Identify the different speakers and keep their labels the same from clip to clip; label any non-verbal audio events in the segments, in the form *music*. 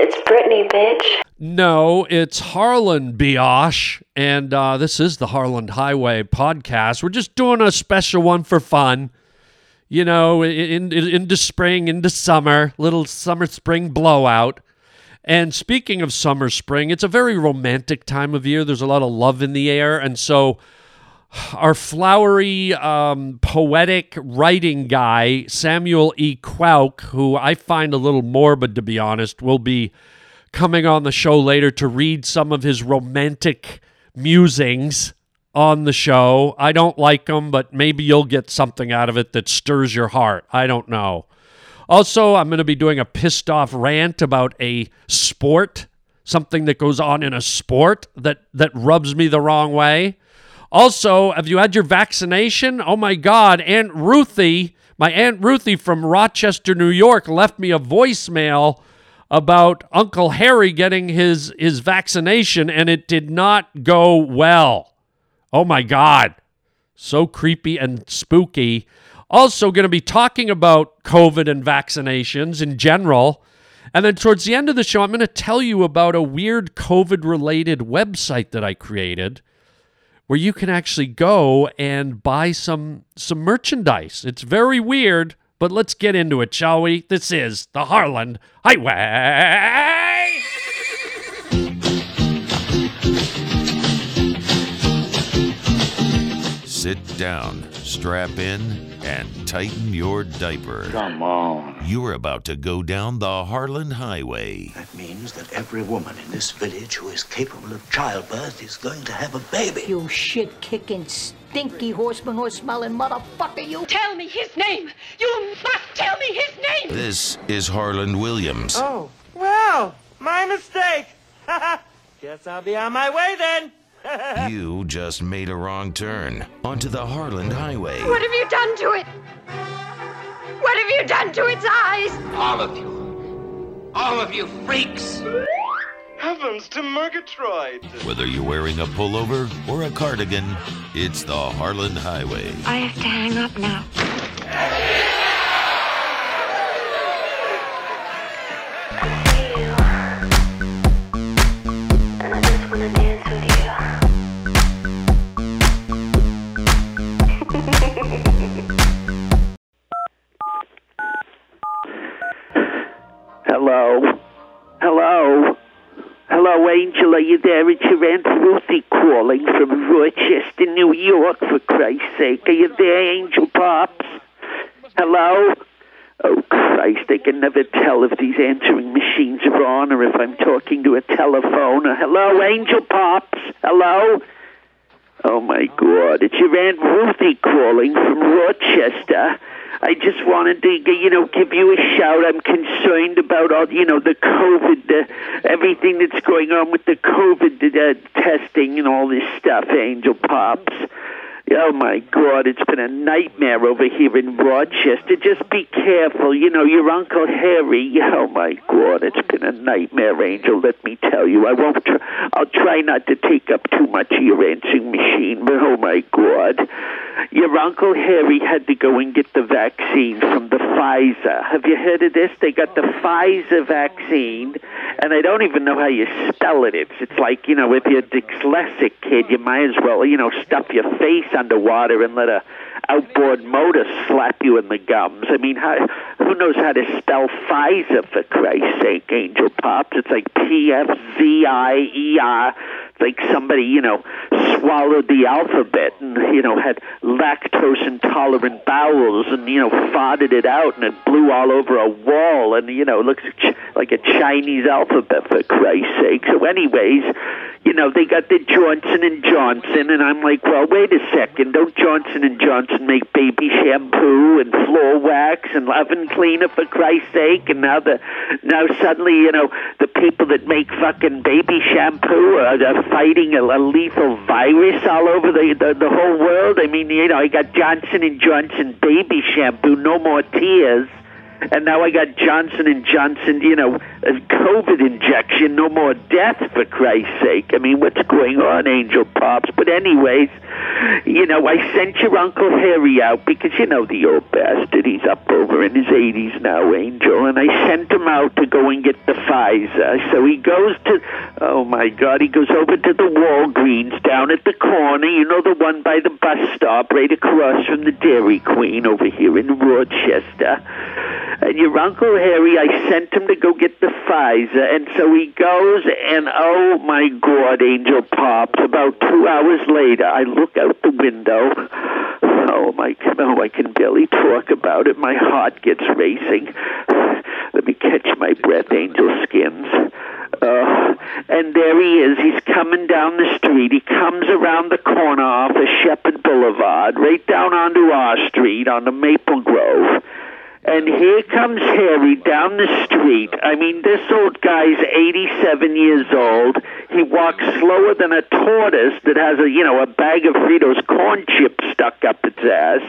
Speaker 1: It's Brittany, bitch.
Speaker 2: No, it's Harland Biosh, and uh, this is the Harland Highway podcast. We're just doing a special one for fun. You know, in, in, into spring, into summer, little summer spring blowout. And speaking of summer spring, it's a very romantic time of year. There's a lot of love in the air, and so our flowery, um, poetic writing guy, Samuel E. Quoke, who I find a little morbid, to be honest, will be coming on the show later to read some of his romantic musings on the show. I don't like them, but maybe you'll get something out of it that stirs your heart. I don't know. Also, I'm going to be doing a pissed off rant about a sport, something that goes on in a sport that, that rubs me the wrong way. Also, have you had your vaccination? Oh my God, Aunt Ruthie, my Aunt Ruthie from Rochester, New York, left me a voicemail about Uncle Harry getting his his vaccination, and it did not go well. Oh my God, so creepy and spooky. Also, going to be talking about COVID and vaccinations in general. And then towards the end of the show, I'm going to tell you about a weird COVID related website that I created where you can actually go and buy some some merchandise. It's very weird, but let's get into it, shall we? This is the Harland Highway.
Speaker 3: Sit down, strap in, and tighten your diaper.
Speaker 4: Come on.
Speaker 3: You're about to go down the Harland Highway.
Speaker 5: That means that every woman in this village who is capable of childbirth is going to have a baby.
Speaker 6: You shit kicking, stinky horseman horse smelling motherfucker, you.
Speaker 7: Tell me his name! You must tell me his name!
Speaker 3: This is Harland Williams.
Speaker 8: Oh, well, my mistake. *laughs* Guess I'll be on my way then. *laughs*
Speaker 3: you just made a wrong turn onto the Harland Highway.
Speaker 7: What have you done to it? What have you done to its eyes?
Speaker 9: All of you. All of you freaks.
Speaker 8: Heavens to Murgatroyd.
Speaker 3: Whether you're wearing a pullover or a cardigan, it's the Harland Highway.
Speaker 1: I have to hang up now.
Speaker 10: Hello? Hello? Hello, Angel, are you there? It's your Aunt Ruthie calling from Rochester, New York, for Christ's sake. Are you there, Angel Pops? Hello? Oh, Christ, I can never tell if these answering machines are on or if I'm talking to a telephone. Hello, Angel Pops? Hello? Oh, my God, it's your Aunt Ruthie calling from Rochester. I just wanted to, you know, give you a shout. I'm concerned about all, you know, the COVID, uh, everything that's going on with the COVID uh, testing and all this stuff, Angel Pops. Oh my God, it's been a nightmare over here in Rochester. Just be careful. You know, your Uncle Harry. *laughs* Oh my God, it's been a nightmare, Angel. Let me tell you. I won't. Tr- I'll try not to take up too much of your answering machine, but oh my God, your Uncle Harry had to go and get the vaccine from the Pfizer. Have you heard of this? They got the Pfizer vaccine, and I don't even know how you spell it. It's it's like you know, if you're a dyslexic kid, you might as well you know stuff your face underwater and let a outboard motor slap you in the gums. I mean, how, who knows how to spell Pfizer for Christ's sake, Angel Pops? It's like P F Z I E R. It's like somebody, you know, swallowed the alphabet and, you know, had lactose intolerant bowels and, you know, farted it out and it blew all over a wall and, you know, looks like a Chinese alphabet for Christ's sake. So, anyways, you know, they got the Johnson and Johnson, and I'm like, well, wait a second, don't Johnson and Johnson make baby shampoo and floor wax and oven cleaner for Christ's sake? And now the now suddenly, you know, the people that make fucking baby shampoo are, are fighting a, a lethal virus all over the, the the whole world. I mean, you know, I got Johnson and Johnson baby shampoo, no more tears. And now I got Johnson and Johnson, you know, a COVID injection, no more death for Christ's sake. I mean, what's going on, Angel Pops? But anyways, you know, I sent your Uncle Harry out because you know the old bastard. He's up over in his 80s now, Angel, and I sent him out to go and get the Pfizer. So he goes to, oh my God, he goes over to the Walgreens down at the corner. You know the one by the bus stop, right across from the Dairy Queen over here in Rochester. And your Uncle Harry, I sent him to go get the Pfizer, and so he goes, and oh my God, Angel Pops. About two hours later, I look out the window. Oh my, oh, I can barely talk about it. My heart gets racing. Let me catch my breath, Angel Skins. Uh, and there he is. He's coming down the street. He comes around the corner off of Shepherd Boulevard, right down onto our street on the Maple Grove. And here comes Harry down the street. I mean, this old guy's 87 years old. He walks slower than a tortoise that has a, you know, a bag of Fritos corn chips stuck up its ass.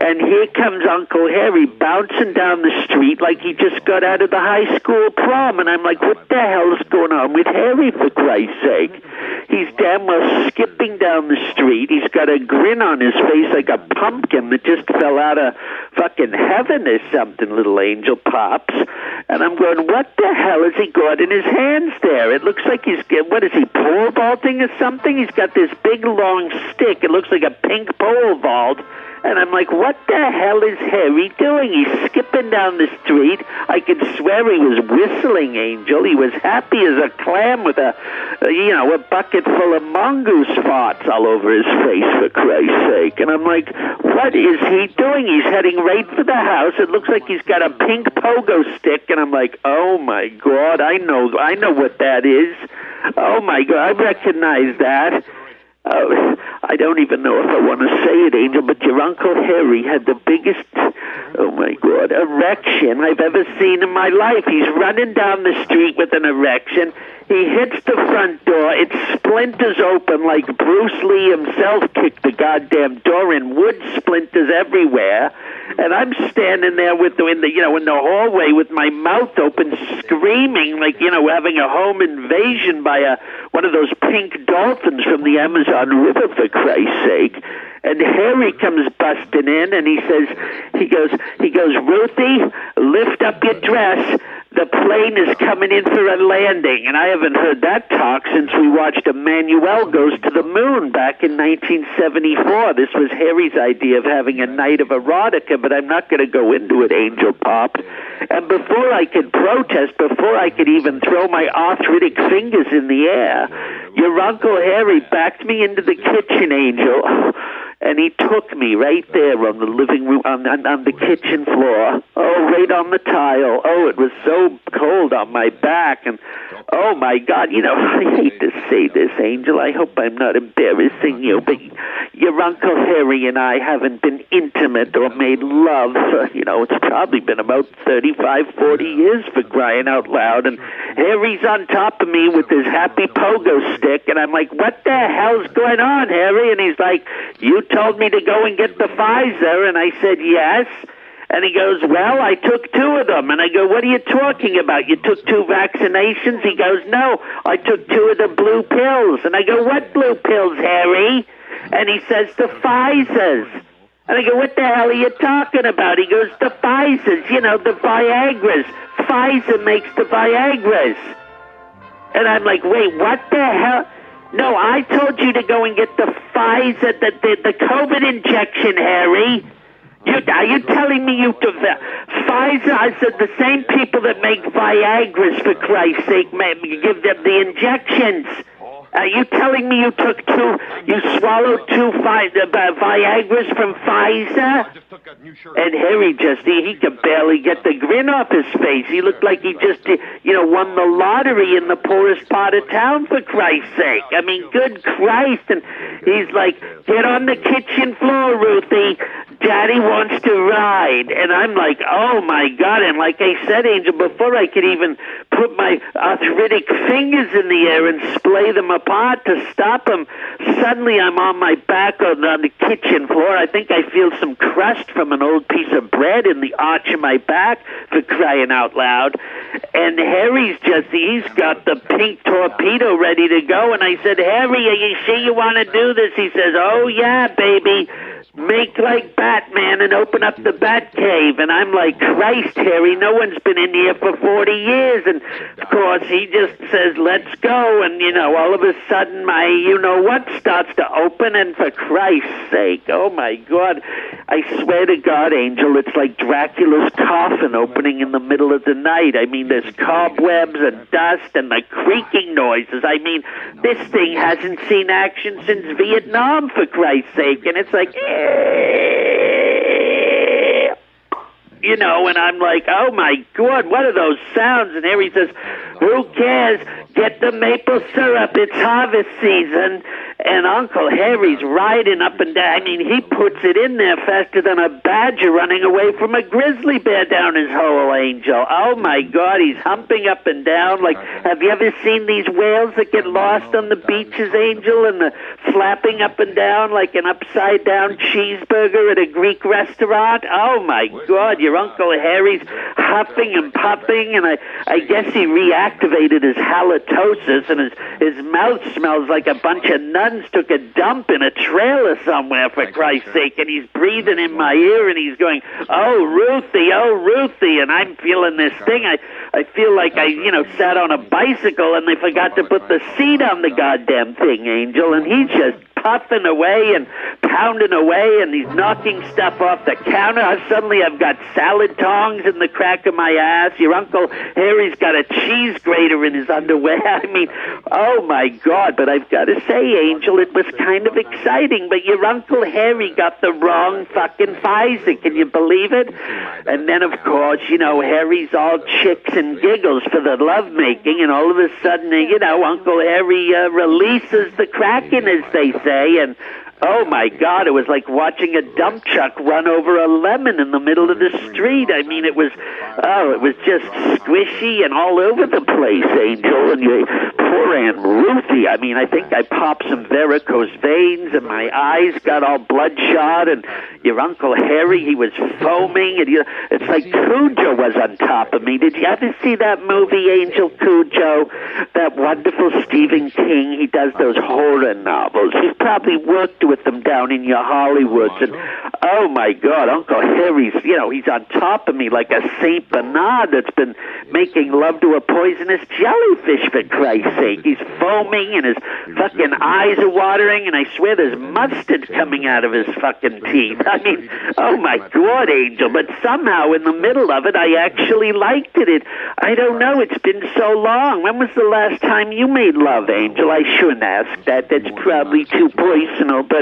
Speaker 10: And here comes Uncle Harry bouncing down the street like he just got out of the high school prom. And I'm like, what the hell's going on with Harry, for Christ's sake? He's damn well skipping down the street. He's got a grin on his face like a pumpkin that just fell out of fucking heaven or something, little angel pops. And I'm going, what the hell has he got in his hands there? It looks like he's, what is he, pole vaulting or something? He's got this big long stick. It looks like a pink pole vault. And I'm like, what the hell is Harry doing? He's skipping down the street. I could swear he was whistling, Angel. He was happy as a clam with a, uh, you know, a bucket full of mongoose farts all over his face, for Christ's sake. And I'm like, what is he doing? He's heading right for the house. It looks like he's got a pink pogo stick. And I'm like, oh my God, I know, I know what that is. Oh my God, I recognize that. Oh, I don't even know if I want to say it, Angel, but your Uncle Harry had the biggest, oh my God, erection I've ever seen in my life. He's running down the street with an erection. He hits the front door. It splinters open like Bruce Lee himself kicked the goddamn door in. Wood splinters everywhere. And I'm standing there with the, in the, you know, in the hallway with my mouth open, screaming like, you know, having a home invasion by a one of those pink dolphins from the Amazon River, for Christ's sake. And Harry comes busting in, and he says, he goes, he goes, Ruthie, lift up your dress. The plane is coming in for a landing. And I haven't heard that talk since we watched Emmanuel Goes to the Moon back in 1974. This was Harry's idea of having a night of erotica, but I'm not going to go into it, Angel Pop. And before I could protest, before I could even throw my arthritic fingers in the air, your Uncle Harry backed me into the kitchen, Angel. And he took me right there on the living room, on, on, on the kitchen floor. Oh, right on the tile. Oh, it was so cold on my back. And oh my God, you know, *laughs* I hate to say this, Angel. I hope I'm not embarrassing you, but your Uncle Harry and I haven't been intimate or made love for, you know, it's probably been about 35, 40 years for crying out loud. And Harry's on top of me with his happy pogo stick. And I'm like, what the hell's going on, Harry? And he's like, you told me to go and get the Pfizer. And I said, yes. And he goes, Well, I took two of them. And I go, What are you talking about? You took two vaccinations? He goes, No, I took two of the blue pills. And I go, What blue pills, Harry? And he says, The Pfizer's. And I go, What the hell are you talking about? He goes, The Pfizer's, you know, the Viagra's. Pfizer makes the Viagra's. And I'm like, Wait, what the hell? No, I told you to go and get the Pfizer, the, the, the COVID injection, Harry. You, are you telling me you took the Pfizer? I said the same people that make Viagra's, for Christ's sake, may, give them the injections. Are you telling me you took two, you swallowed two Vi- uh, Viagra's from Pfizer? And Harry just, he, he could barely get the grin off his face. He looked like he just, uh, you know, won the lottery in the poorest part of town, for Christ's sake. I mean, good Christ. And he's like, get on the kitchen floor, Ruthie. Daddy wants to ride. And I'm like, oh my God. And like I said, Angel, before I could even put my arthritic fingers in the air and splay them apart to stop him, suddenly I'm on my back on, on the kitchen floor. I think I feel some crust from an old piece of bread in the arch of my back for crying out loud. And Harry's just, he's got the pink torpedo ready to go. And I said, Harry, are you sure you want to do this? He says, oh yeah, baby. Make like Batman and open up the Bat Cave. And I'm like, Christ, Harry, no one's been in here for 40 years. And of course, he just says, let's go. And, you know, all of a sudden, my you know what starts to open. And for Christ's sake, oh my God, I swear to God, Angel, it's like Dracula's coffin opening in the middle of the night. I mean, there's cobwebs and dust and the creaking noises. I mean, this thing hasn't seen action since Vietnam, for Christ's sake. And it's like, eh, you know, and I'm like, oh my God, what are those sounds? And Harry says, who cares? Get the maple syrup. It's harvest season. And Uncle Harry's riding up and down. I mean, he puts it in there faster than a badger running away from a grizzly bear down his hole, Angel. Oh my God, he's humping up and down. Like, have you ever seen these whales that get lost on the beaches, Angel, and the flapping up and down like an upside down cheeseburger at a Greek restaurant? Oh my God, your Uncle Harry's huffing and puffing, and I, I guess he reactivated his halitosis, and his, his mouth smells like a bunch of took a dump in a trailer somewhere, for Christ's sake, and he's breathing in my ear, and he's going, "Oh, Ruthie, oh, Ruthie," and I'm feeling this thing. I, I feel like I, you know, sat on a bicycle, and they forgot to put the seat on the goddamn thing, Angel, and he's just puffing away and pounding away and he's knocking stuff off the counter. I- Suddenly I've got salad tongs in the crack of my ass. Your Uncle Harry's got a cheese grater in his underwear. *laughs* I mean, oh my God. But I've got to say, Angel, it was kind of exciting. But your Uncle Harry got the wrong fucking Pfizer. Can you believe it? And then, of course, you know, Harry's all chicks and giggles for the lovemaking. And all of a sudden, you know, Uncle Harry uh, releases the Kraken, as they say. And Oh my God! It was like watching a dump truck run over a lemon in the middle of the street. I mean, it was, oh, it was just squishy and all over the place, Angel. And you, poor Aunt Ruthie. I mean, I think I popped some varicose veins, and my eyes got all bloodshot. And your Uncle Harry, he was foaming, and you, it's like Cujo was on top of me. Did you ever see that movie, Angel Cujo? That wonderful Stephen King. He does those horror novels. He's probably worked with them down in your Hollywoods. And oh my God, Uncle Harry's, you know, he's on top of me like a Saint Bernard that's been making love to a poisonous jellyfish for Christ's sake. He's foaming and his fucking eyes are watering, and I swear there's mustard coming out of his fucking teeth. I mean, oh my God, Angel. But somehow in the middle of it, I actually liked it. it. I don't know. It's been so long. When was the last time you made love, Angel? I shouldn't ask that. That's probably too personal. But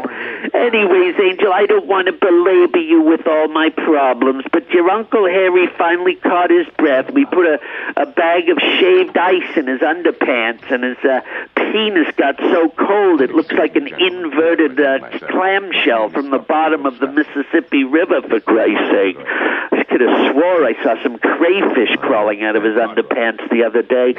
Speaker 10: anyways, Angel, I don't want to belabor you with all my problems. But your Uncle Harry finally caught his breath. We put a, a bag of shaved ice in his underpants, and his uh, penis got so cold it looks like an inverted uh, clamshell from the bottom of the Mississippi River, for Christ's sake. Could have swore I saw some crayfish crawling out of his underpants the other day.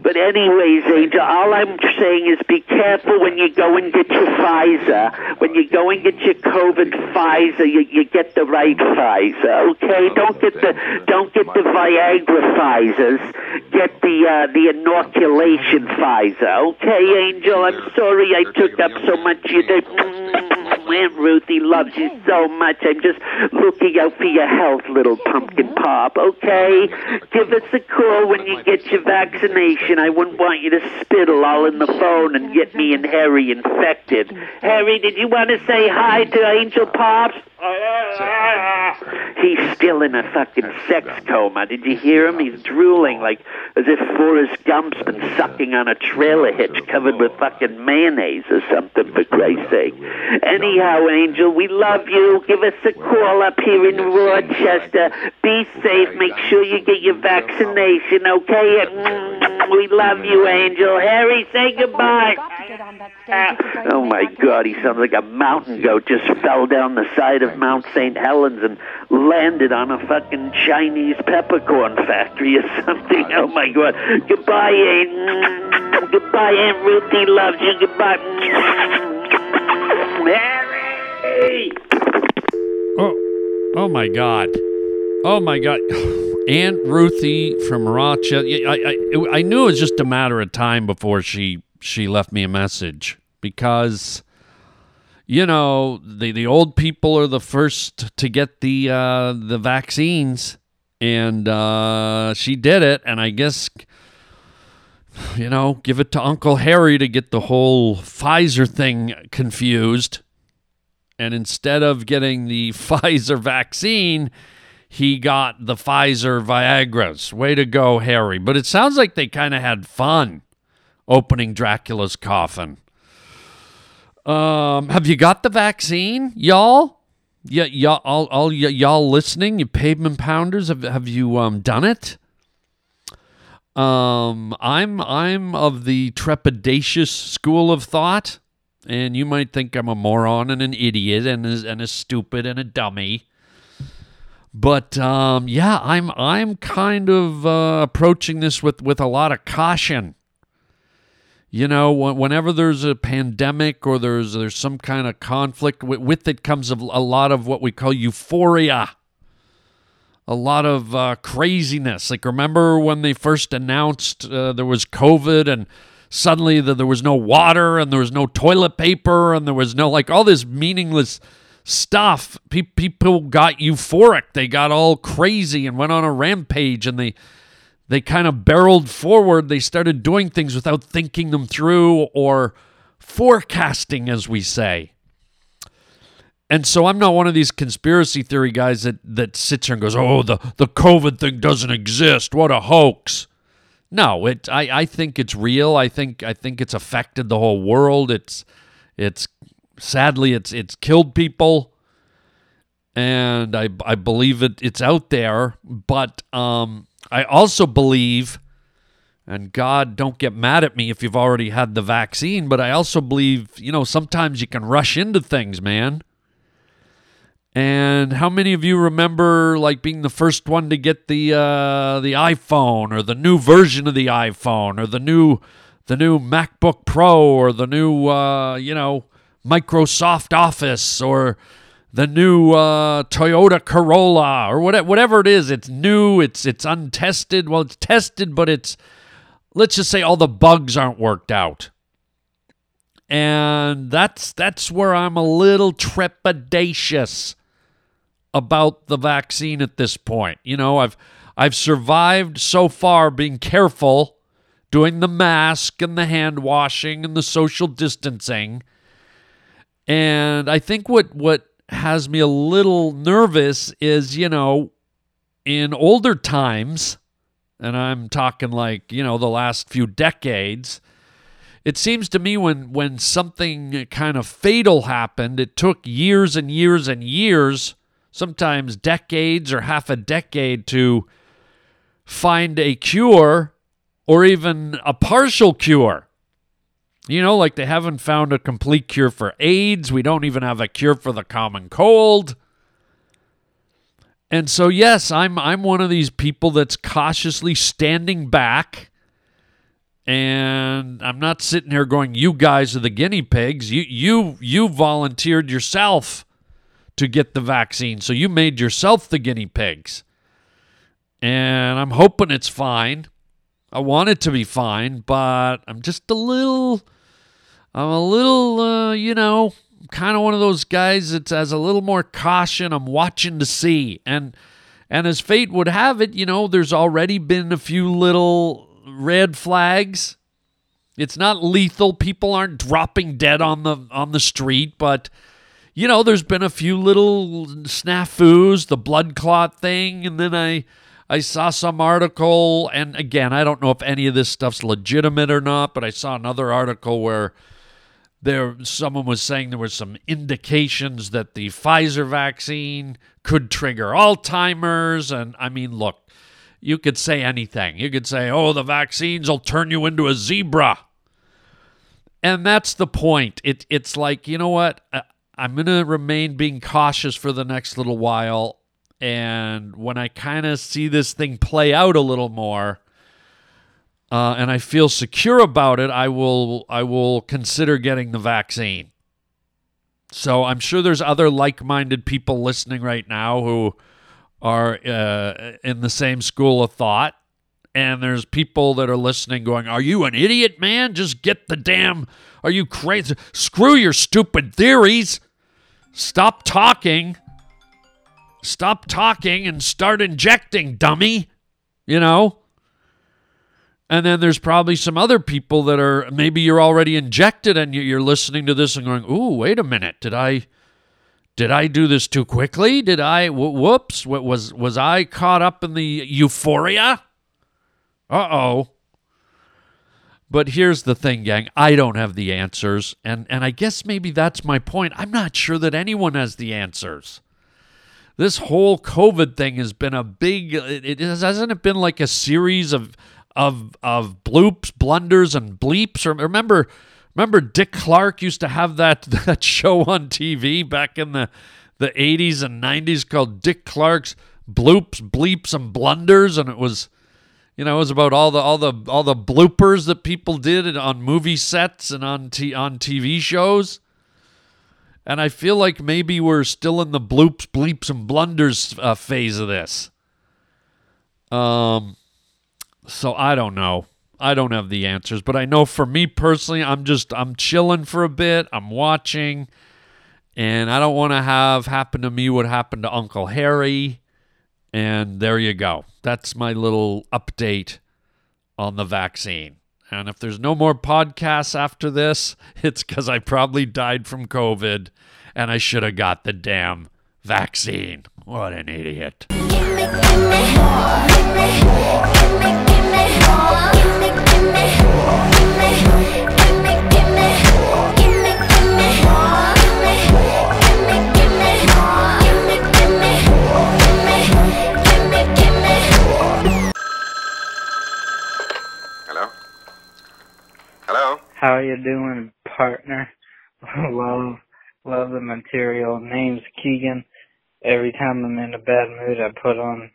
Speaker 10: But anyways, Angel, all I'm saying is be careful when you go and get your Pfizer. When you go and get your COVID Pfizer, you, you get the right Pfizer, okay? Don't get the don't get the Viagra Pfizers. Get the uh, the inoculation Pfizer, okay, Angel? I'm sorry I took up so much of your day. Aunt Ruthie loves you so much. I'm just looking out for your health, little pumpkin pop, okay? Give us a call when you get your vaccination. I wouldn't want you to spittle all in the phone and get me and Harry infected. Harry, did you want to say hi to Angel Pops? *laughs* He's still in a fucking sex coma. Did you hear him? He's drooling like as if Forrest Gump's been sucking on a trailer hitch covered with fucking mayonnaise or something, for Christ's sake. Anyhow, Angel, we love you. Give us a call up here in Rochester. Be safe. Make sure you get your vaccination, okay? And, we *laughs* We love you, Angel. Harry, say goodbye.
Speaker 6: Got to get on that uh, stage because I
Speaker 10: Oh my God, he sounds like a mountain goat just fell down the side of Mount St. Helens and landed on a fucking Chinese peppercorn factory or something. Oh my God. Goodbye, Aunt. Goodbye, Aunt Ruthie loves you. Goodbye. Mary!
Speaker 2: Oh, oh my God. Oh my God. *sighs* Aunt Ruthie from Rochester. I, I, I knew it was just a matter of time before she she left me a message because, you know, the the old people are the first to get the uh, the vaccines, and uh, she did it, and I guess. You know, give it to Uncle Harry to get the whole Pfizer thing confused. And instead of getting the *laughs* Pfizer vaccine, he got the Pfizer Viagra's. Way to go, Harry. But it sounds like they kind of had fun opening Dracula's coffin. Um, have you got the vaccine, y'all? Yeah, y'all, all, all y- y'all listening, you pavement pounders, have, have you um, done it? Um, I'm I'm of the trepidatious school of thought, and you might think I'm a moron and an idiot and a, and a stupid and a dummy. But um, yeah, I'm I'm kind of uh, approaching this with, with a lot of caution. You know, whenever there's a pandemic or there's there's some kind of conflict, with, it comes a, a lot of what we call euphoria a lot of uh, craziness. Like, remember when they first announced uh, there was COVID and suddenly the, there was no water and there was no toilet paper and there was no, like, all this meaningless stuff. Pe- people got euphoric. They got all crazy and went on a rampage and they. They kind of barreled forward. They started doing things without thinking them through or forecasting, as we say. And so I'm not one of these conspiracy theory guys that, that sits here and goes, oh, the, the COVID thing doesn't exist. What a hoax. No, it I, I think it's real. I think I think it's affected the whole world. It's it's sadly it's it's killed people. And I I believe it it's out there. But um I also believe and God, don't get mad at me if you've already had the vaccine, but I also believe, you know, sometimes you can rush into things, man. And how many of you remember like being the first one to get the uh, the iPhone or the new version of the iPhone or the new the new MacBook Pro or the new uh, you know Microsoft Office or the new uh, Toyota Corolla or whatever whatever it is. It's new. It's it's untested. Well, it's tested, but it's let's just say all the bugs aren't worked out and that's that's where I'm a little trepidatious about the vaccine at this point. You know, I've I've survived so far being careful, doing the mask and the hand washing and the social distancing. And I think what what has me a little nervous is, you know, in older times, and I'm talking like, you know, the last few decades, it seems to me when when something kind of fatal happened, it took years and years and years, sometimes decades or half a decade to find a cure or even a partial cure. You know, like they haven't found a complete cure for AIDS, we don't even have a cure for the common cold. And so yes, I'm I'm one of these people that's cautiously standing back and I'm not sitting here going, "You guys are the guinea pigs. You you you volunteered yourself to get the vaccine, so you made yourself the guinea pigs." And I'm hoping it's fine. I want it to be fine, but I'm just a little, I'm a little, uh, you know, kind of one of those guys that has a little more caution. I'm watching to see, and and as fate would have it, you know, there's already been a few little red flags. It's not lethal. People aren't dropping dead on the on the street, but you know, there's been a few little snafus, the blood clot thing, and then I I saw some article and again, I don't know if any of this stuff's legitimate or not, but I saw another article where there someone was saying there were some indications that the Pfizer vaccine could trigger Alzheimer's and I mean, look, you could say anything. You could say, "Oh, the vaccines will turn you into a zebra." And that's the point. It it's like, you know what? I'm going to remain being cautious for the next little while and when I kind of see this thing play out a little more, uh, and I feel secure about it, I will I will consider getting the vaccine. So I'm sure there's other like-minded people listening right now who are uh, in the same school of thought, and there's people that are listening going, "Are you an idiot, man? Just get the damn. Are you crazy? Screw your stupid theories. Stop talking." Stop talking and start injecting, dummy. You know? And then there's probably some other people that are maybe you're already injected and you- you're listening to this and going, "Ooh, wait a minute. Did I did I do this too quickly? Did I whoops, what was was I caught up in the euphoria?" Uh-oh. But here's the thing, gang. I don't have the answers, and and I guess maybe that's my point. I'm not sure that anyone has the answers this whole COVID thing has been a big. It, it hasn't it been like a series of of of bloops, blunders, and bleeps. Remember, remember Dick Clark used to have that *laughs* that show on TV back in the the 80s and 90s called Dick Clark's bloops, bleeps, and blunders, and it was. You know, it was about all the all the all the bloopers that people did on movie sets and on t- on TV shows. And I feel like maybe we're still in the bloops, bleeps, and blunders uh, phase of this. Um, so I don't know. I don't have the answers, but I know for me personally, I'm just I'm chilling for a bit. I'm watching, and I don't want to have happen to me what happened to Uncle Harry. And there you go. That's my little update on the vaccine. And if there's no more podcasts after this, *laughs* it's because I probably died from COVID and I should have got the damn vaccine. What an idiot.
Speaker 4: Hello?
Speaker 11: How you doing, partner? *laughs* love, love the material. Name's Keegan. Every time I'm in a bad mood, I put on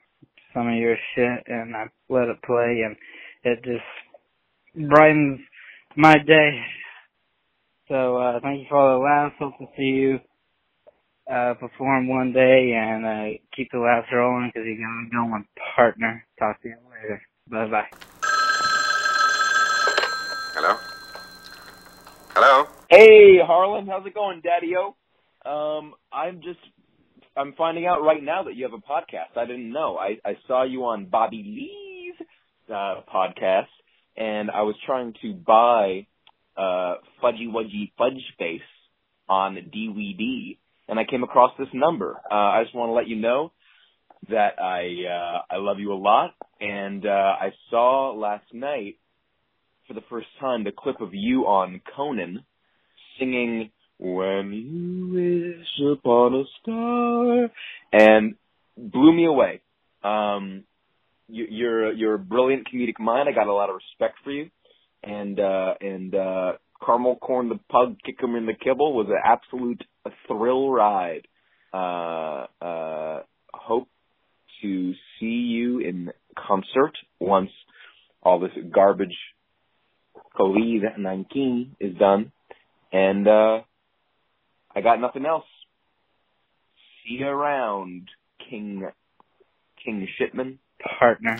Speaker 11: some of your shit and I let it play, and it just brightens my day. So uh, thank you for all the laughs. Hope to see you uh, perform one day, and uh, keep the laughs rolling because you got me going, partner. Talk to you later. Bye bye.
Speaker 4: Hello? Hello?
Speaker 12: Hey, Harland, how's it going, Daddy-O? Um, I'm just, I'm finding out right now that you have a podcast. I didn't know. I, I saw you on Bobby Lee's uh, podcast, and I was trying to buy uh, Fudgy Wudgy Fudge Face on DVD, and I came across this number. Uh, I just want to let you know that I uh, I love you a lot, and uh, I saw last night for the first time the clip of you on Conan singing "When You Wish Upon a Star" and blew me away. Um, you, you're you're a brilliant comedic mind. I got a lot of respect for you, and uh, and uh, caramel corn the pug kick him in the kibble was an absolute thrill ride. Uh, uh, hope to see you in concert once all this garbage COVID nineteen is done, and uh, I got nothing else. See you around, King King Shipman.
Speaker 11: Partner.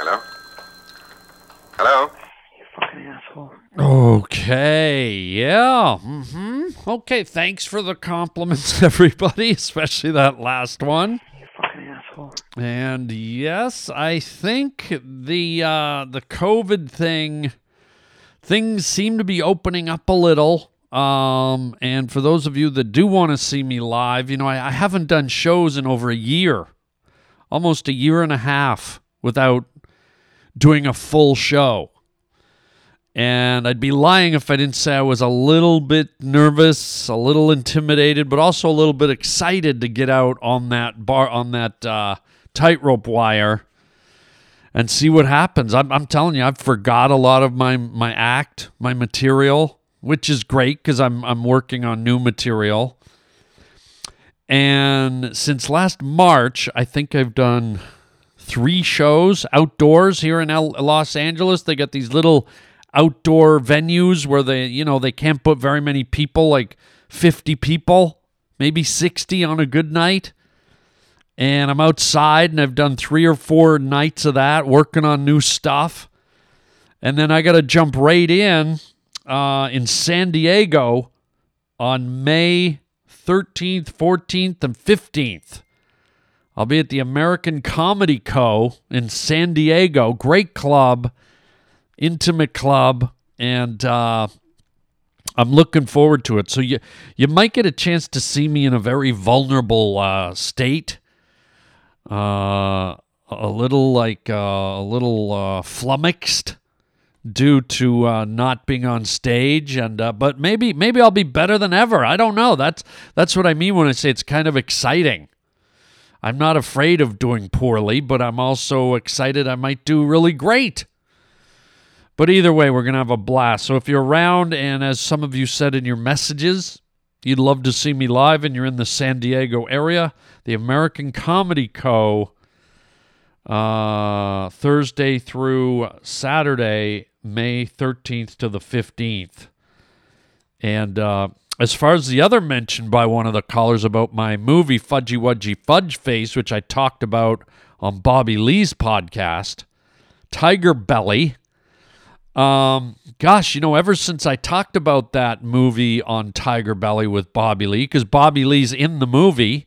Speaker 4: Hello? Hello?
Speaker 11: You fucking asshole.
Speaker 2: Okay, yeah. Mm-hmm. Okay, thanks for the compliments, *laughs* everybody, especially that last one. And yes, I think the uh, the COVID thing, things seem to be opening up a little. Um, and for those of you that do want to see me live, you know, I, I haven't done shows in over a year, almost a year and a half without doing a full show. And I'd be lying if I didn't say I was a little bit nervous, a little intimidated, but also a little bit excited to get out on that bar on that uh, tightrope wire and see what happens. I'm, I'm telling you, I've forgot a lot of my my act, my material, which is great because I'm I'm working on new material. And since last March, I think I've done three shows outdoors here in Los Angeles. They got these little outdoor venues where they, you know, they can't put very many people, like 50 people, maybe 60 on a good night. And I'm outside and I've done three or four nights of that, working on new stuff. And then I got to jump right in uh, in San Diego on May 13th, 14th, and 15th. I'll be at the American Comedy Co. in San Diego. Great club, intimate club, and uh, I'm looking forward to it. So you you might get a chance to see me in a very vulnerable uh, state, uh, a little like uh, a little uh, flummoxed due to uh, not being on stage, and uh, but maybe maybe I'll be better than ever. I don't know. That's that's what I mean when I say it's kind of exciting. I'm not afraid of doing poorly, but I'm also excited I might do really great. But either way, we're going to have a blast. So if you're around, and as some of you said in your messages, you'd love to see me live and you're in the San Diego area, the American Comedy Co. Uh, Thursday through Saturday, May 13th to the 15th. And uh, as far as the other mention by one of the callers about my movie Fudgy Wudgy Fudge Face, which I talked about on Bobby Lee's podcast, Tiger Belly. Um, gosh, you know, ever since I talked about that movie on Tiger Belly with Bobby Lee, because Bobby Lee's in the movie,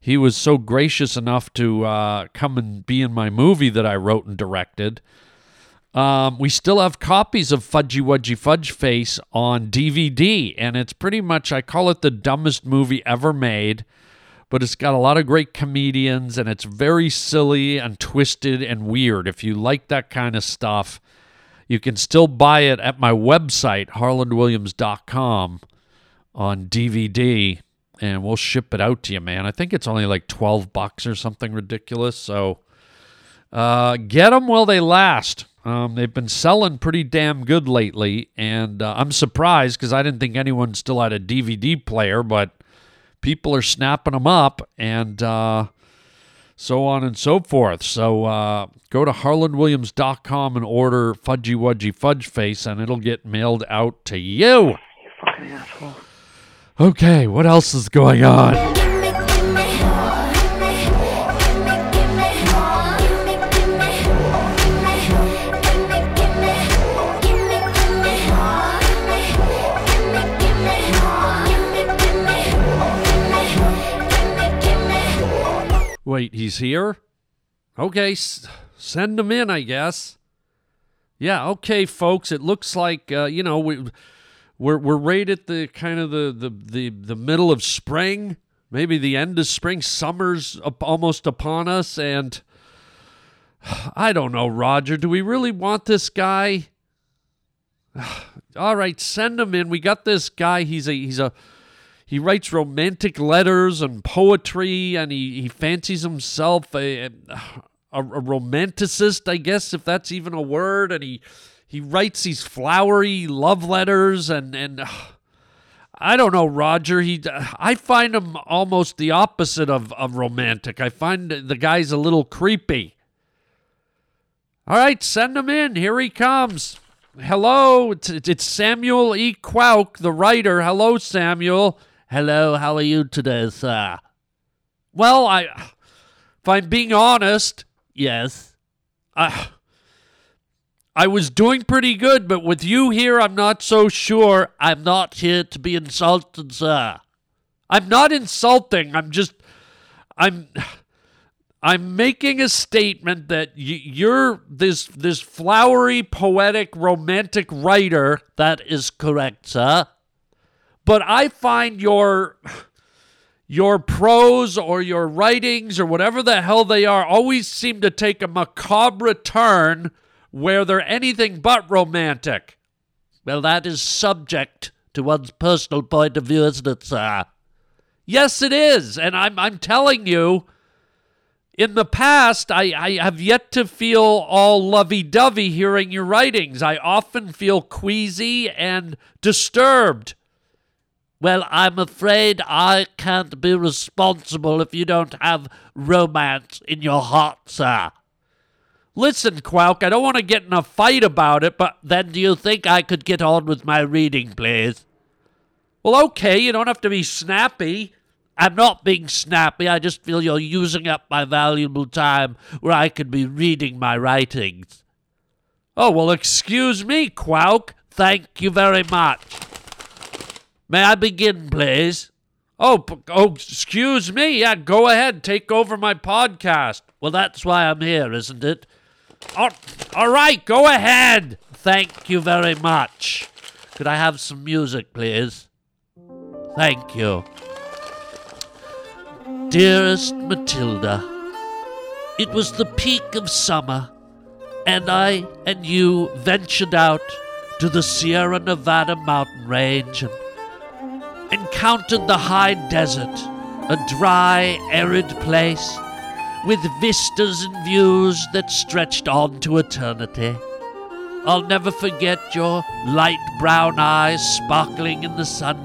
Speaker 2: he was so gracious enough to uh, come and be in my movie that I wrote and directed. Um, we still have copies of Fudgy Wudgy Fudge Face on DVD, and it's pretty much, I call it the dumbest movie ever made, but it's got a lot of great comedians, and it's very silly and twisted and weird. If you like that kind of stuff, you can still buy it at my website, harlandwilliams.com, on DVD, and we'll ship it out to you, man. I think it's only like 12 bucks or something ridiculous, so uh, get them while they last. Um, they've been selling pretty damn good lately, and uh, I'm surprised because I didn't think anyone still had a DVD player, but people are snapping them up, and uh, so on and so forth. So uh, go to harlandwilliams.com and order Fudgy Wudgy Fudge Face, and it'll get mailed out to you.
Speaker 13: You fucking asshole.
Speaker 2: Okay, what else is going on? Wait, he's here? Okay, s- send him in, I guess. Yeah, okay, folks. It looks like uh, you know we we're we're right at the kind of the the the, the middle of spring, maybe the end of spring. Summer's up, almost upon us, and *sighs* I don't know, Roger. Do we really want this guy? *sighs* All right, send him in. We got this guy. He's a he's a he writes romantic letters and poetry, and he, he fancies himself a, a, a romanticist, I guess, if that's even a word. And he he writes these flowery love letters, and and *sighs* I don't know, Roger. He I find him almost the opposite of of romantic. I find the guy's a little creepy. All right, send him in. Here he comes. Hello, it's, it's Samuel E. Quoke, the writer. Hello, Samuel. Hello, how are you today, sir? Well, I, if I'm being honest, yes, I, I was doing pretty good, but with you here, I'm not so sure. I'm not here to be insulted, sir. I'm not insulting. I'm just, I'm, I'm making a statement that you're this this flowery, poetic, romantic writer. That is correct, sir but I find your your prose or your writings or whatever the hell they are always seem to take a macabre turn where they're anything but romantic. Well, that is subject to one's personal point of view, isn't it, sir? Yes, it is, and I'm I'm telling you, In the past, I, I have yet to feel all lovey dovey hearing your writings. I often feel queasy and disturbed. Well, I'm afraid I can't be responsible if you don't have romance in your heart, sir. Listen, Quack, I don't want to get in a fight about it, but then do you think I could get on with my reading, please? Well, okay, you don't have to be snappy. I'm not being snappy. I just feel you're using up my valuable time where I could be reading my writings. Oh, well, excuse me, Quack. Thank you very much. May I begin, please? Oh, oh, excuse me. Yeah, go ahead. Take over my podcast. Well, that's why I'm here, isn't it? All, right, go ahead. Thank you very much. Could I have some music, please? Thank you. Dearest Matilda, it was the peak of summer, and I and you ventured out to the Sierra Nevada mountain range and encountered the high desert, a dry, arid place with vistas and views that stretched on to eternity. I'll never forget your light brown eyes sparkling in the sun,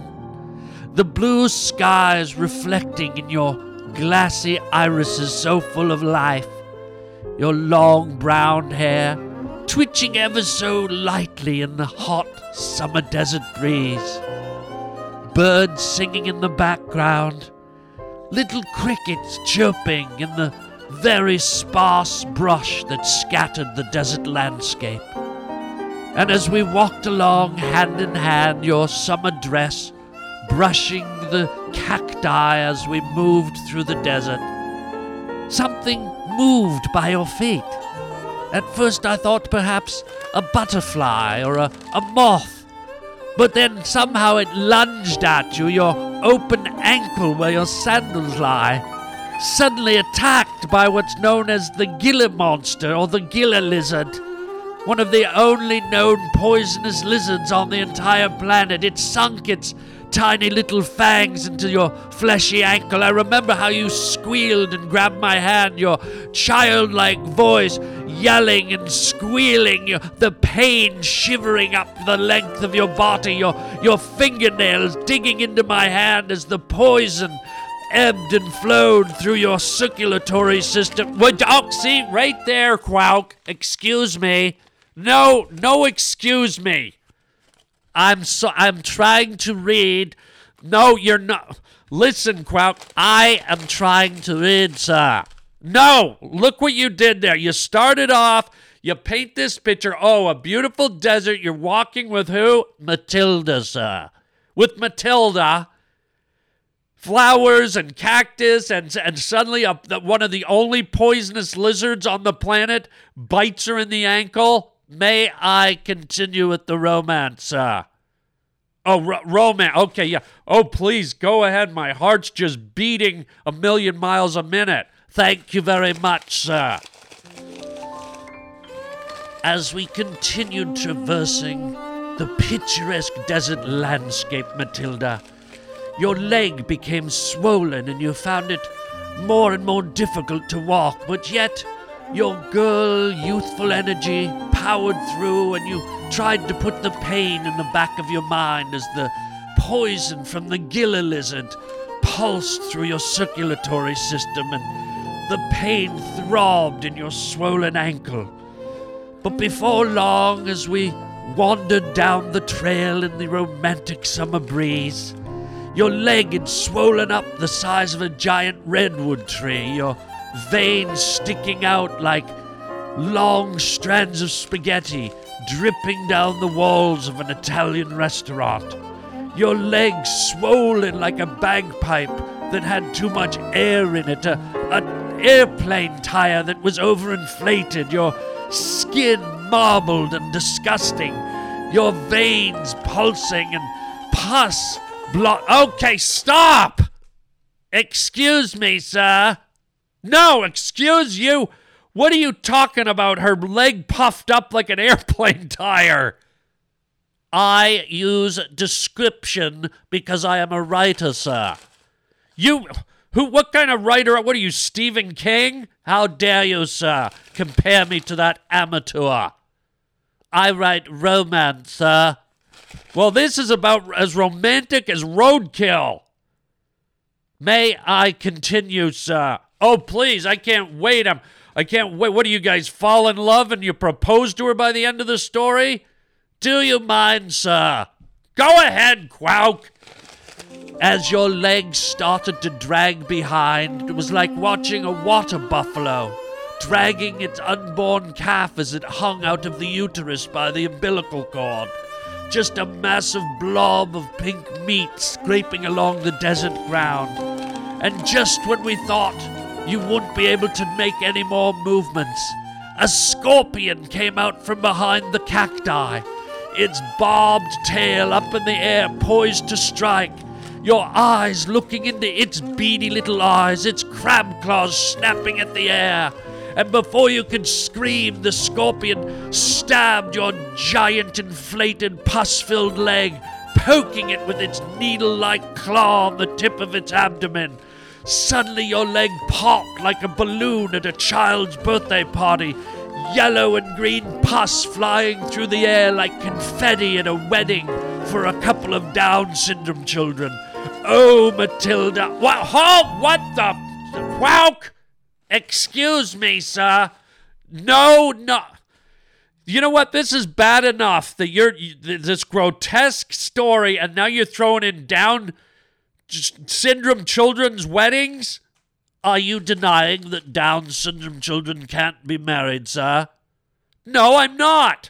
Speaker 2: the blue skies reflecting in your glassy irises so full of life, your long brown hair twitching ever so lightly in the hot summer desert breeze, birds singing in the background, little crickets chirping in the very sparse brush that scattered the desert landscape. And as we walked along hand in hand, your summer dress brushing the cacti as we moved through the desert, something moved by your feet. At first, I thought perhaps a butterfly or a, a moth, but then somehow it lunged at you, your open ankle where your sandals lie, suddenly attacked by what's known as the Gila monster or the Gila lizard one of the only known poisonous lizards on the entire planet. It sunk its tiny little fangs into your fleshy ankle. I remember how you squealed and grabbed my hand, your childlike voice yelling and squealing, your, the pain shivering up the length of your body, your, your fingernails digging into my hand as the poison ebbed and flowed through your circulatory system. Would oh, see right there, Quack. Excuse me. No, no, excuse me. I'm so I'm trying to read. No, you're not. Listen, Quack. I am trying to read, sir. No, look what you did there. You started off. You paint this picture. Oh, a beautiful desert. You're walking with who? Matilda, sir. With Matilda flowers and cactus, and, and suddenly a, one of the only poisonous lizards on the planet bites her in the ankle. May I continue with the romance, sir? Oh, ro- romance. Okay, yeah. Oh, please go ahead. My heart's just beating a million miles a minute. Thank you very much, sir. As we continued traversing the picturesque desert landscape, Matilda, your leg became swollen and you found it more and more difficult to walk, but yet your girl youthful energy powered through and you tried to put the pain in the back of your mind as the poison from the Gila lizard pulsed through your circulatory system and the pain throbbed in your swollen ankle. But before long, as we wandered down the trail in the romantic summer breeze, your leg had swollen up the size of a giant redwood tree, your veins sticking out like long strands of spaghetti dripping down the walls of an Italian restaurant. Your legs swollen like a bagpipe that had too much air in it, a, an airplane tire that was overinflated, your skin marbled and disgusting, your veins pulsing and pus blood. Okay, stop! Excuse me, sir. No, excuse you. What are you talking about? Her leg puffed up like an *laughs* airplane tire. I use description because I am a writer, sir. You. Who? What kind of writer? What are you, Stephen King? How dare you, sir, compare me to that amateur? I write romance, sir. Well, this is about as romantic as roadkill. May I continue, sir? Oh, please, I can't wait. I'm, I can't wait. What do you guys fall in love and you propose to her by the end of the story? Do you mind, sir? Go ahead, Quoke. As your legs started to drag behind, it was like watching a water buffalo dragging its unborn calf as it hung out of the uterus by the umbilical cord. Just a massive blob of pink meat scraping along the desert ground. And just when we thought you wouldn't be able to make any more movements, a scorpion came out from behind the cacti, its barbed tail up in the air, poised to strike. Your eyes looking into its beady little eyes, its crab claws snapping at the air. And before you could scream, the scorpion stabbed your giant inflated pus filled leg, poking it with its needle like claw on the tip of its abdomen. Suddenly, your leg popped like a balloon at a child's birthday party, yellow and green pus flying through the air like confetti at a wedding for a couple of Down syndrome children. Oh, Matilda. What? Halt! What the? Quoke! Excuse me, sir. No, no. You know what? This is bad enough that you're this grotesque story, and now you're throwing in Down syndrome children's weddings. Are you denying that Down syndrome children can't be married, sir? No, I'm not.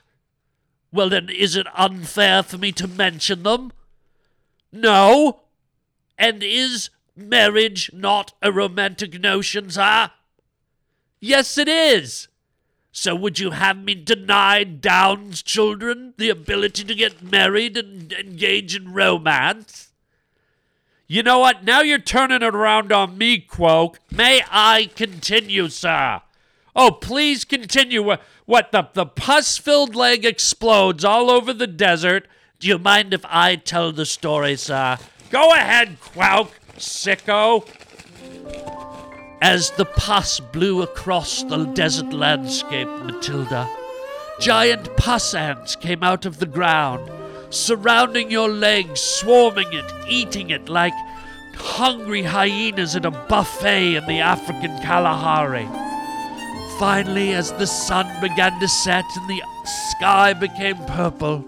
Speaker 2: Well, then, is it unfair for me to mention them? No. And is marriage not a romantic notion, sir? Yes, it is. So would you have me deny Down's children the ability to get married and engage in romance? You know what? Now you're turning it around on me, Quoke. May I continue, sir? Oh, please continue. What, the, the pus filled leg explodes all over the desert. Do you mind if I tell the story, sir? Go ahead, Quoke, sicko. As the pus blew across the desert landscape, Matilda, giant pus ants came out of the ground, surrounding your legs, swarming it, eating it like hungry hyenas at a buffet in the African Kalahari. Finally, as the sun began to set and the sky became purple,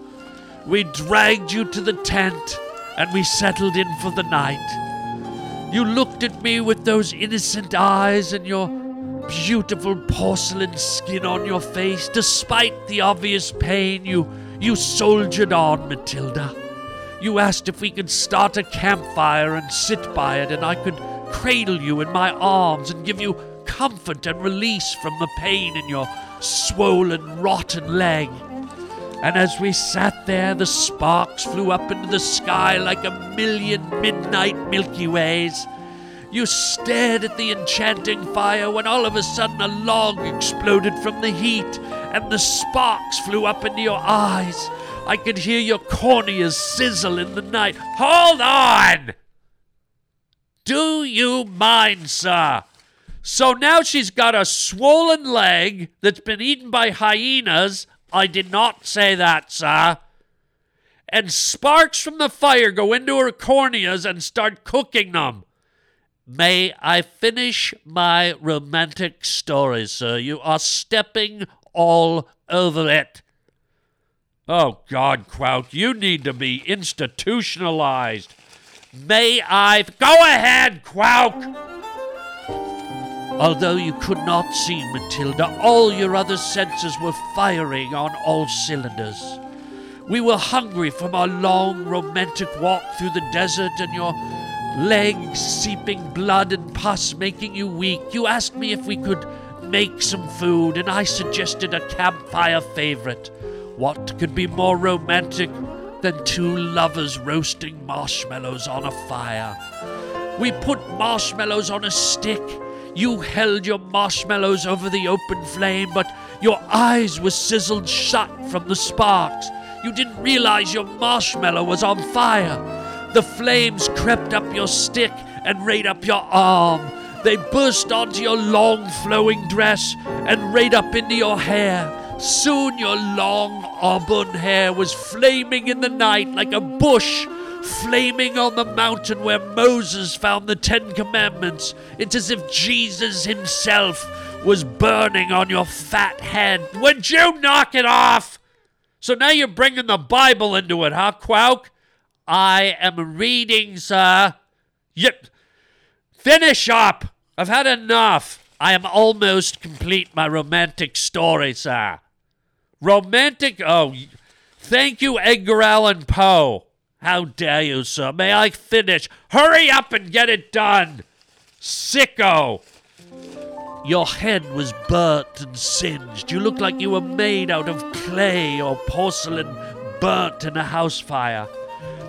Speaker 2: we dragged you to the tent and we settled in for the night. You looked at me with those innocent eyes and your beautiful porcelain skin on your face. Despite the obvious pain, you, you soldiered on, Matilda. You asked if we could start a campfire and sit by it, and I could cradle you in my arms and give you comfort and release from the pain in your swollen, rotten leg. And as we sat there, the sparks flew up into the sky like a million midnight Milky Ways. You stared at the enchanting fire when all of a sudden a log exploded from the heat and the sparks flew up into your eyes. I could hear your corneas sizzle in the night. Hold on! Do you mind, sir? So now she's got a swollen leg that's been eaten by hyenas I did not say that, sir. And sparks from the fire go into her corneas and start cooking them. May I finish my romantic story, sir? You are stepping all over it. Oh, God, Kraut, you need to be institutionalized. May I. Go ahead, Quoke! Although you could not see Matilda, all your other senses were firing on all cylinders. We were hungry from our long, romantic walk through the desert and your legs seeping blood and pus making you weak. You asked me if we could make some food, and I suggested a campfire favorite. What could be more romantic than two lovers roasting marshmallows on a fire? We put marshmallows on a stick you held your marshmallows over the open flame, but your eyes were sizzled shut from the sparks. You didn't realize your marshmallow was on fire. The flames crept up your stick and right up your arm. They burst onto your long flowing dress and right up into your hair. Soon your long auburn hair was flaming in the night like a bush flaming on the mountain where Moses found the Ten Commandments. It's as if Jesus himself was burning on your fat head. Would you knock it off? So now you're bringing the Bible into it, huh, Quoke? I am reading, sir. Yep. Finish up. I've had enough. I am almost complete my romantic story, sir. Romantic? Oh, thank you, Edgar Allan Poe. How dare you, sir? May I finish? Hurry up and get it done. Sicko. Your head was burnt and singed. You looked like you were made out of clay or porcelain burnt in a house fire.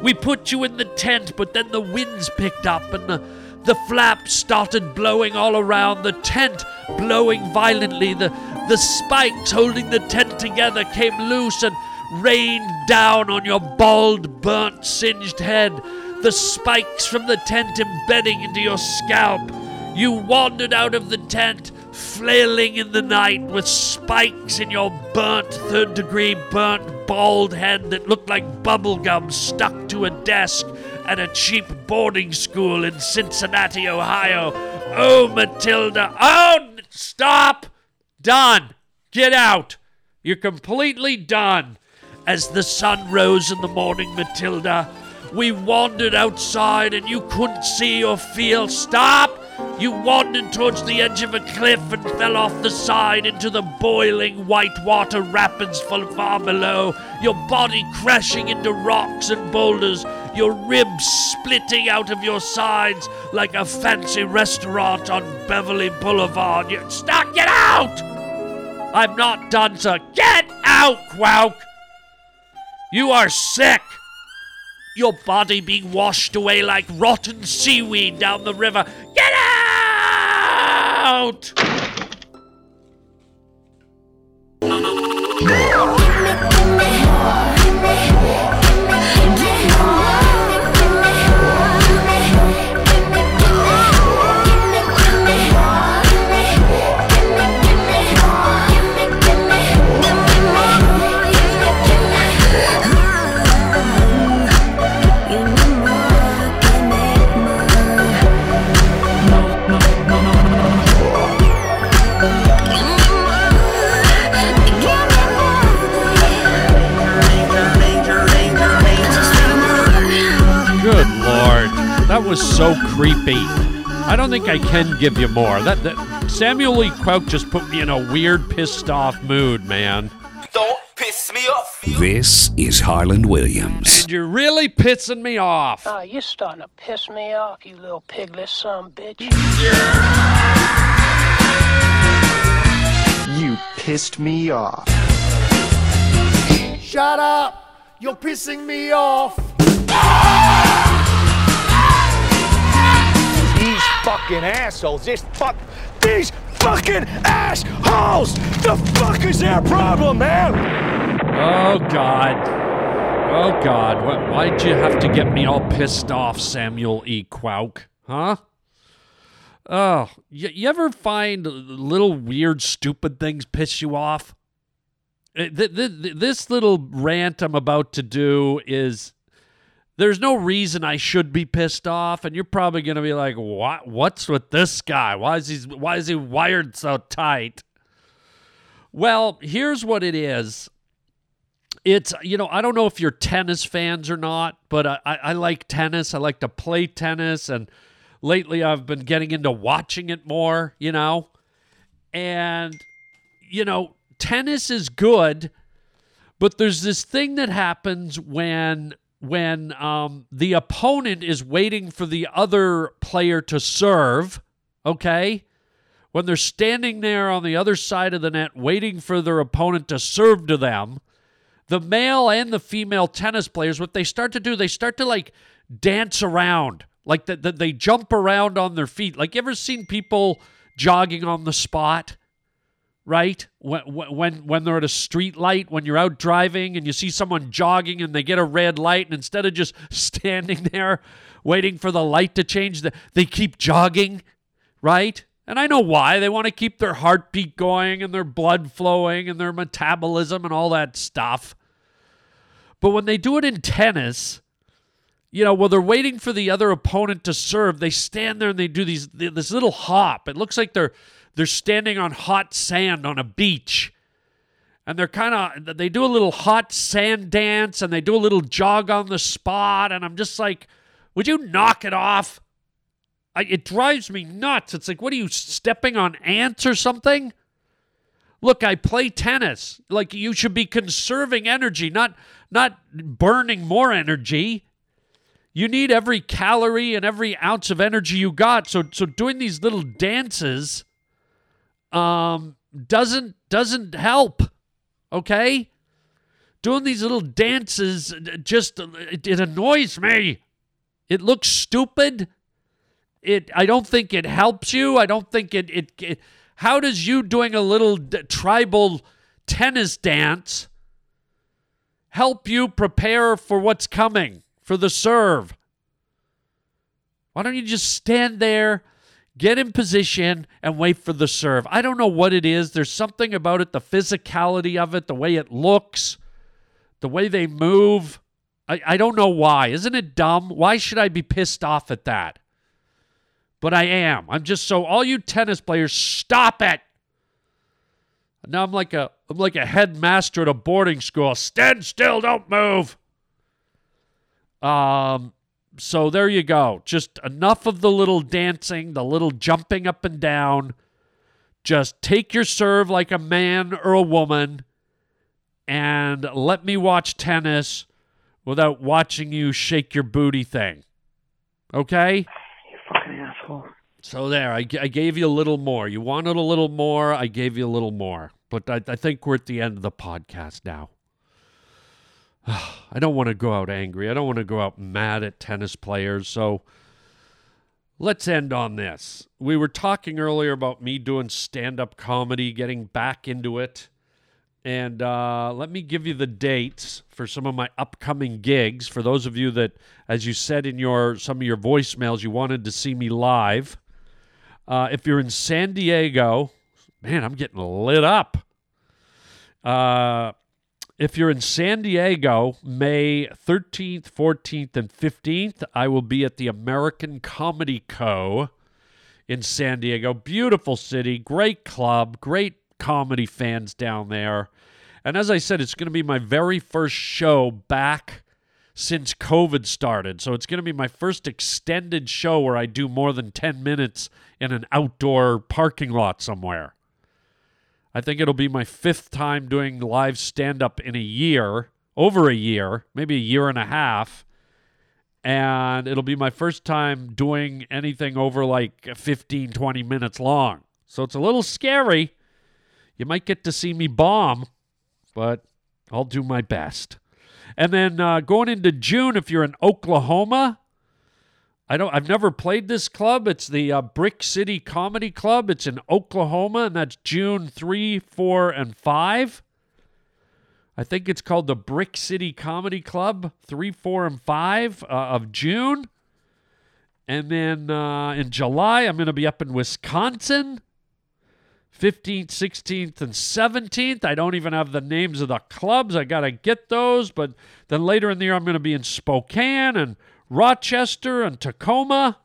Speaker 2: We put you in the tent, but then the winds picked up and the, the flaps started blowing all around, the tent blowing violently. The, the spikes holding the tent together came loose and rained down on your bald, burnt, singed head, the spikes from the tent embedding into your scalp. You wandered out of the tent, flailing in the night with spikes in your burnt, third degree burnt, bald head that looked like bubblegum stuck to a desk at a cheap boarding school in Cincinnati, Ohio. Oh, Matilda. Oh, stop. Done. Get out. You're completely done. As the sun rose in the morning, Matilda, we wandered outside and you couldn't see or feel. Stop! You wandered towards the edge of a cliff and fell off the side into the boiling white water rapids far below, your body crashing into rocks and boulders, your ribs splitting out of your sides like a fancy restaurant on Beverly Boulevard. You stop! Get out! I'm not done, sir. Get out, Quoke! You are sick! Your body being washed away like rotten seaweed down the river. Get out! Was so creepy. I don't think I can give you more. That, that Samuel Lee Quoke just put me in a weird, pissed off mood, man.
Speaker 13: Don't piss me off.
Speaker 14: This is Harland Williams.
Speaker 2: And you're really pissing me off.
Speaker 15: Oh, you're starting to piss me off, you little piglet son bitch.
Speaker 16: You pissed me off.
Speaker 17: Shut up! You're pissing me off!
Speaker 18: Fucking assholes. This fuck. These fucking assholes. The fuck is their problem, man?
Speaker 2: Oh, God. Oh, God. Why, why'd you have to get me all pissed off, Samuel E. Quoke? Huh? Oh, you, you ever find little weird, stupid things piss you off? Eh, th- this little rant I'm about to do is there's no reason I should be pissed off, and you're probably gonna be like, "What? What's with this guy? Why is he? Why is he wired so tight?" Well, here's what it is. It's you know I don't know if you're tennis fans or not, but I, I, I like tennis. I like to play tennis, and lately I've been getting into watching it more. You know, and you know tennis is good, but there's this thing that happens when when um, the opponent is waiting for the other player to serve. Okay, when they're standing there on the other side of the net waiting for their opponent to serve to them, the male and the female tennis players, what they start to do, they start to like dance around, like that the, they jump around on their feet. Like you ever seen people jogging on the spot? Right? When when when they're at a street light, when you're out driving and you see someone jogging and they get a red light, and instead of just *laughs* standing there waiting for the light to change, they keep jogging, right? And I know why. They want to keep their heartbeat going and their blood flowing and their metabolism and all that stuff. But when they do it in tennis, you know, while they're waiting for the other opponent to serve, they stand there and they do these this little hop. It looks like they're they're standing on hot sand on a beach. And they're kind of they do a little hot sand dance and they do a little jog on the spot and I'm just like, would you knock it off? I, it drives me nuts. It's like, what are you stepping on ants or something? Look, I play tennis. Like you should be conserving energy, not not burning more energy. You need every calorie and every ounce of energy you got. So so doing these little dances um doesn't doesn't help. Okay? Doing these little dances just it, it annoys me. It looks stupid it I don't think it helps you. I don't think it it, it how does you doing a little d- tribal tennis dance help you prepare for what's coming for the serve? Why don't you just stand there, get in position and wait for the serve? I don't know what it is. There's something about it, the physicality of it, the way it looks, the way they move. I, I don't know why. Isn't it dumb? Why should I be pissed off at that? but I am. I'm just so all you tennis players, stop it. Now I'm like a I'm like a headmaster at a boarding school. Stand still, don't move. Um so there you go. Just enough of the little dancing, the little jumping up and down. Just take your serve like a man or a woman and let me watch tennis without watching you shake your booty thing. Okay? You fucking asshole. So there, I, I gave you a little more. You wanted a little more. I gave you a little more. But I, I think we're at the end of the podcast now. *sighs* I don't want to go out angry. I don't want to go out mad at tennis players. So let's end on this. We were talking earlier about me doing stand up comedy, getting back into it. And uh, let me give you the dates for some of my upcoming gigs. For those of you that, as you said in your some of your voicemails, you wanted to see me live. Uh, if you're in San Diego, man, I'm getting lit up. Uh, if you're in San Diego, May 13th, 14th, and 15th, I will be at the American Comedy Co. in San Diego. Beautiful city, great club, great comedy fans down there. And as I said, it's going to be my very first show back since COVID started. So it's going to be my first extended show where I do more than 10 minutes in an outdoor parking lot somewhere. I think it'll be my fifth time doing live stand up in a year, over a year, maybe a year and a half. And it'll be my first time doing anything over like 15, 20 minutes long. So it's a little scary. You might get to see me bomb, but I'll do my best. And then uh, going into June, if you're in Oklahoma, I don't. I've never played this club. It's the uh, Brick City Comedy Club. It's in Oklahoma, and that's June three, four, and five. I think it's called the Brick City Comedy Club, three, four, and five uh, of June. And then uh, in July, I'm going to be up in Wisconsin. 15th, 16th, and 17th. I don't even have the names of the clubs. I got to get those. But then later in the year, I'm going to be in Spokane and Rochester and Tacoma.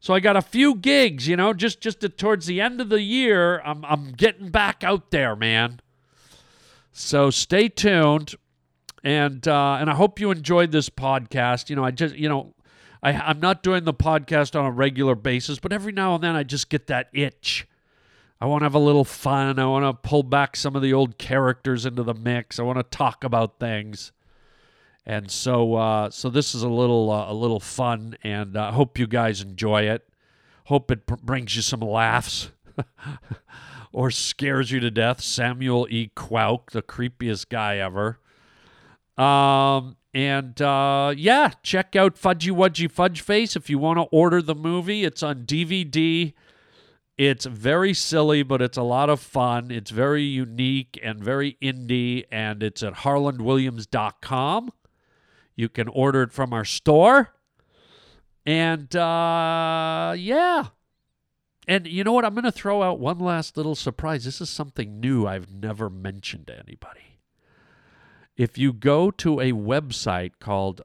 Speaker 2: So I got a few gigs, you know, just just towards the end of the year, I'm I'm getting back out there, man. So stay tuned, and uh, and I hope you enjoyed this podcast. You know, I just you know, I I'm not doing the podcast on a regular basis, but every now and then I just get that itch I want to have a little fun. I want to pull back some of the old characters into the mix. I want to talk about things. And so, uh, so this is a little, uh, a little fun, and I uh, hope you guys enjoy it. Hope it pr- brings you some laughs, or scares you to death. Samuel E. Quoke, the creepiest guy ever. Um, and uh, yeah, check out Fudgy Wudgy Fudge Face if you want to order the movie. It's on DVD It's very silly, but it's a lot of fun. It's very unique and very indie, and it's at harlandwilliams.com. You can order it from our store. And uh, yeah. And you know what? I'm going to throw out one last little surprise. This is something new I've never mentioned to anybody. If you go to a website called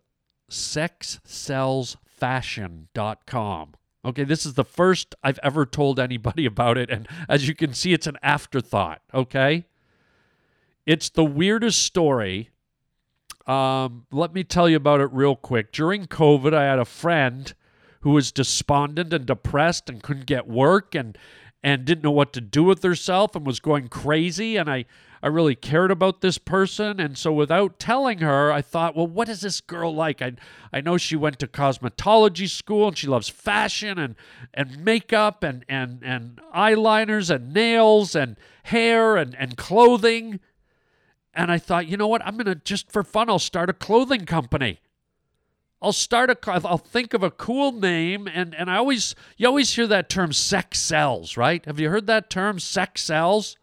Speaker 2: sexsellsfashion.com, okay, this is the first I've ever told anybody *laughs* about it. And as you can see, it's an afterthought, okay? It's the weirdest story. Um, let me tell you about it real quick. During COVID, I had a friend who was despondent and depressed and couldn't get work and and didn't know what to do with herself and was going crazy and I I really cared about this person. And so without telling her I thought well what is this girl like? I I know she went to cosmetology school and she loves fashion and and makeup and and and eyeliners and nails and hair and and clothing and I thought you know what I'm going to just for fun I'll start a clothing company I'll start a I'll think of a cool name and and I always you always hear that term sex sells, right? Have you heard that term sex sells?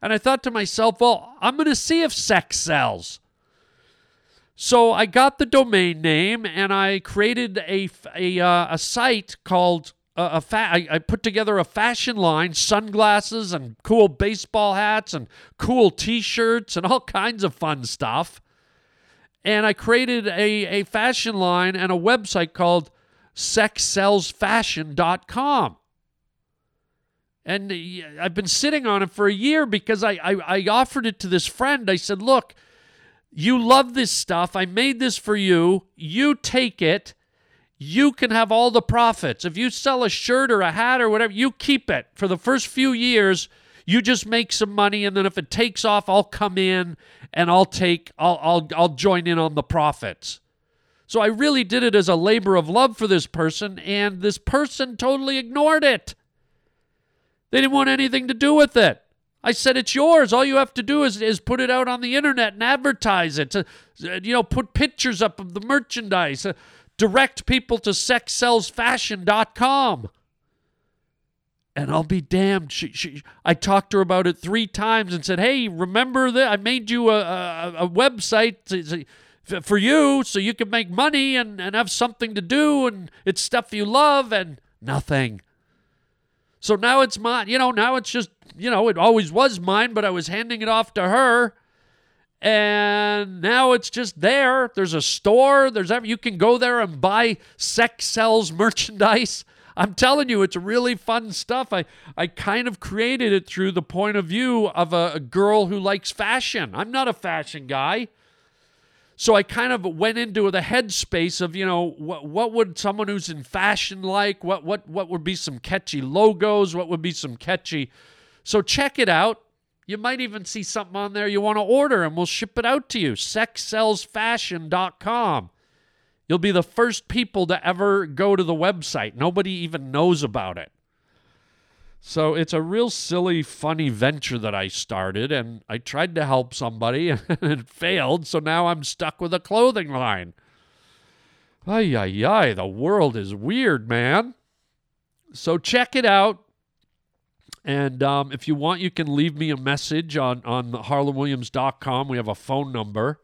Speaker 2: And I thought to myself, well, I'm going to see if sex sells. So I got the domain name and I created a a, uh, a site called uh, a fa- I, I put together a fashion line, sunglasses and cool baseball hats and cool T-shirts and all kinds of fun stuff and I created a, a fashion line and a website called sexsellsfashion.com. And I've been sitting on it for a year because I, I, I offered it to this friend. I said, Look, you love this stuff. I made this for you. You take it. You can have all the profits. If you sell a shirt or a hat or whatever, you keep it for the first few years you just make some money, and then if it takes off, I'll come in and I'll take, I'll, I'll, I'll join in on the profits. So I really did it as a labor of love for this person, and this person totally ignored it. They didn't want anything to do with it. I said, it's yours. All you have to do is, is put it out on the internet and advertise it. To, you know, put pictures up of the merchandise. Uh, Direct people to sexsellsfashion.com. And I'll be damned. She, she, I talked to her about it three times and said, "Hey, remember that I made you a, a, a website to, to, for you so you can make money and, and have something to do, and it's stuff you love, and nothing." So now it's mine. You know, now it's just you know it always was mine, but I was handing it off to her, and now it's just there. There's a store. There's every you can go there and buy sex sells merchandise. I'm telling you, it's really fun stuff. I, I kind of created it through the point of view of a, a girl who likes fashion. I'm not a fashion guy. So I kind of went into the headspace of, you know, what, what would someone who's in fashion like? What, what, what would be some catchy logos? What would be some catchy? So check it out. You might even see something on there you want to order, and we'll ship it out to you. SexSellsFashion.com. You'll be the first people to ever go to the website. Nobody even knows about it. So it's a real silly, funny venture that I started, and I tried to help somebody *laughs* and it failed, so now I'm stuck with a clothing line. Ay, ay, ay, the world is weird, man. So check it out. And um, if you want, you can leave me a message on, on harlandwilliams.com. We have a phone number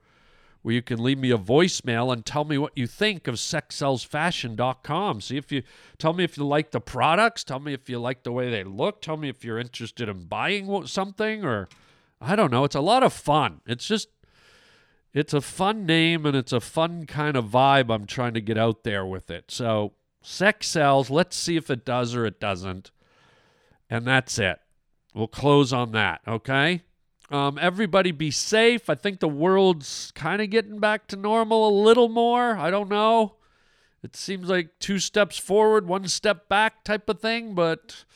Speaker 2: where you can leave me a voicemail and tell me what you think of sexsellsfashion.com. See if you tell me if you like the products, tell me if you like the way they look, tell me if you're interested in buying something or I don't know. It's a lot of fun. It's just it's a fun name and it's a fun kind of vibe I'm trying to get out there with it. So, sex sells. Let's see if it does or it doesn't. And that's it. We'll close on that, okay? Um, everybody be safe. I think the world's kind of getting back to normal a little more. I don't know. It seems like two steps forward, one step back type of thing, but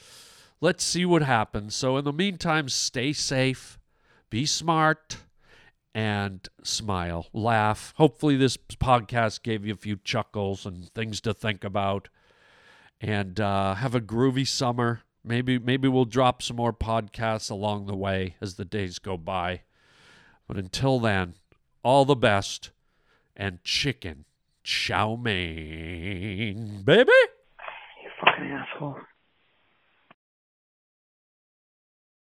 Speaker 2: let's see what happens. So, in the meantime, stay safe, be smart, and smile, laugh. Hopefully, this podcast gave you a few chuckles and things to think about. And uh, have a groovy summer. Maybe maybe we'll drop some more podcasts along the way as the days go by. But until then, all the best and chicken chow mein, baby.
Speaker 11: You fucking asshole.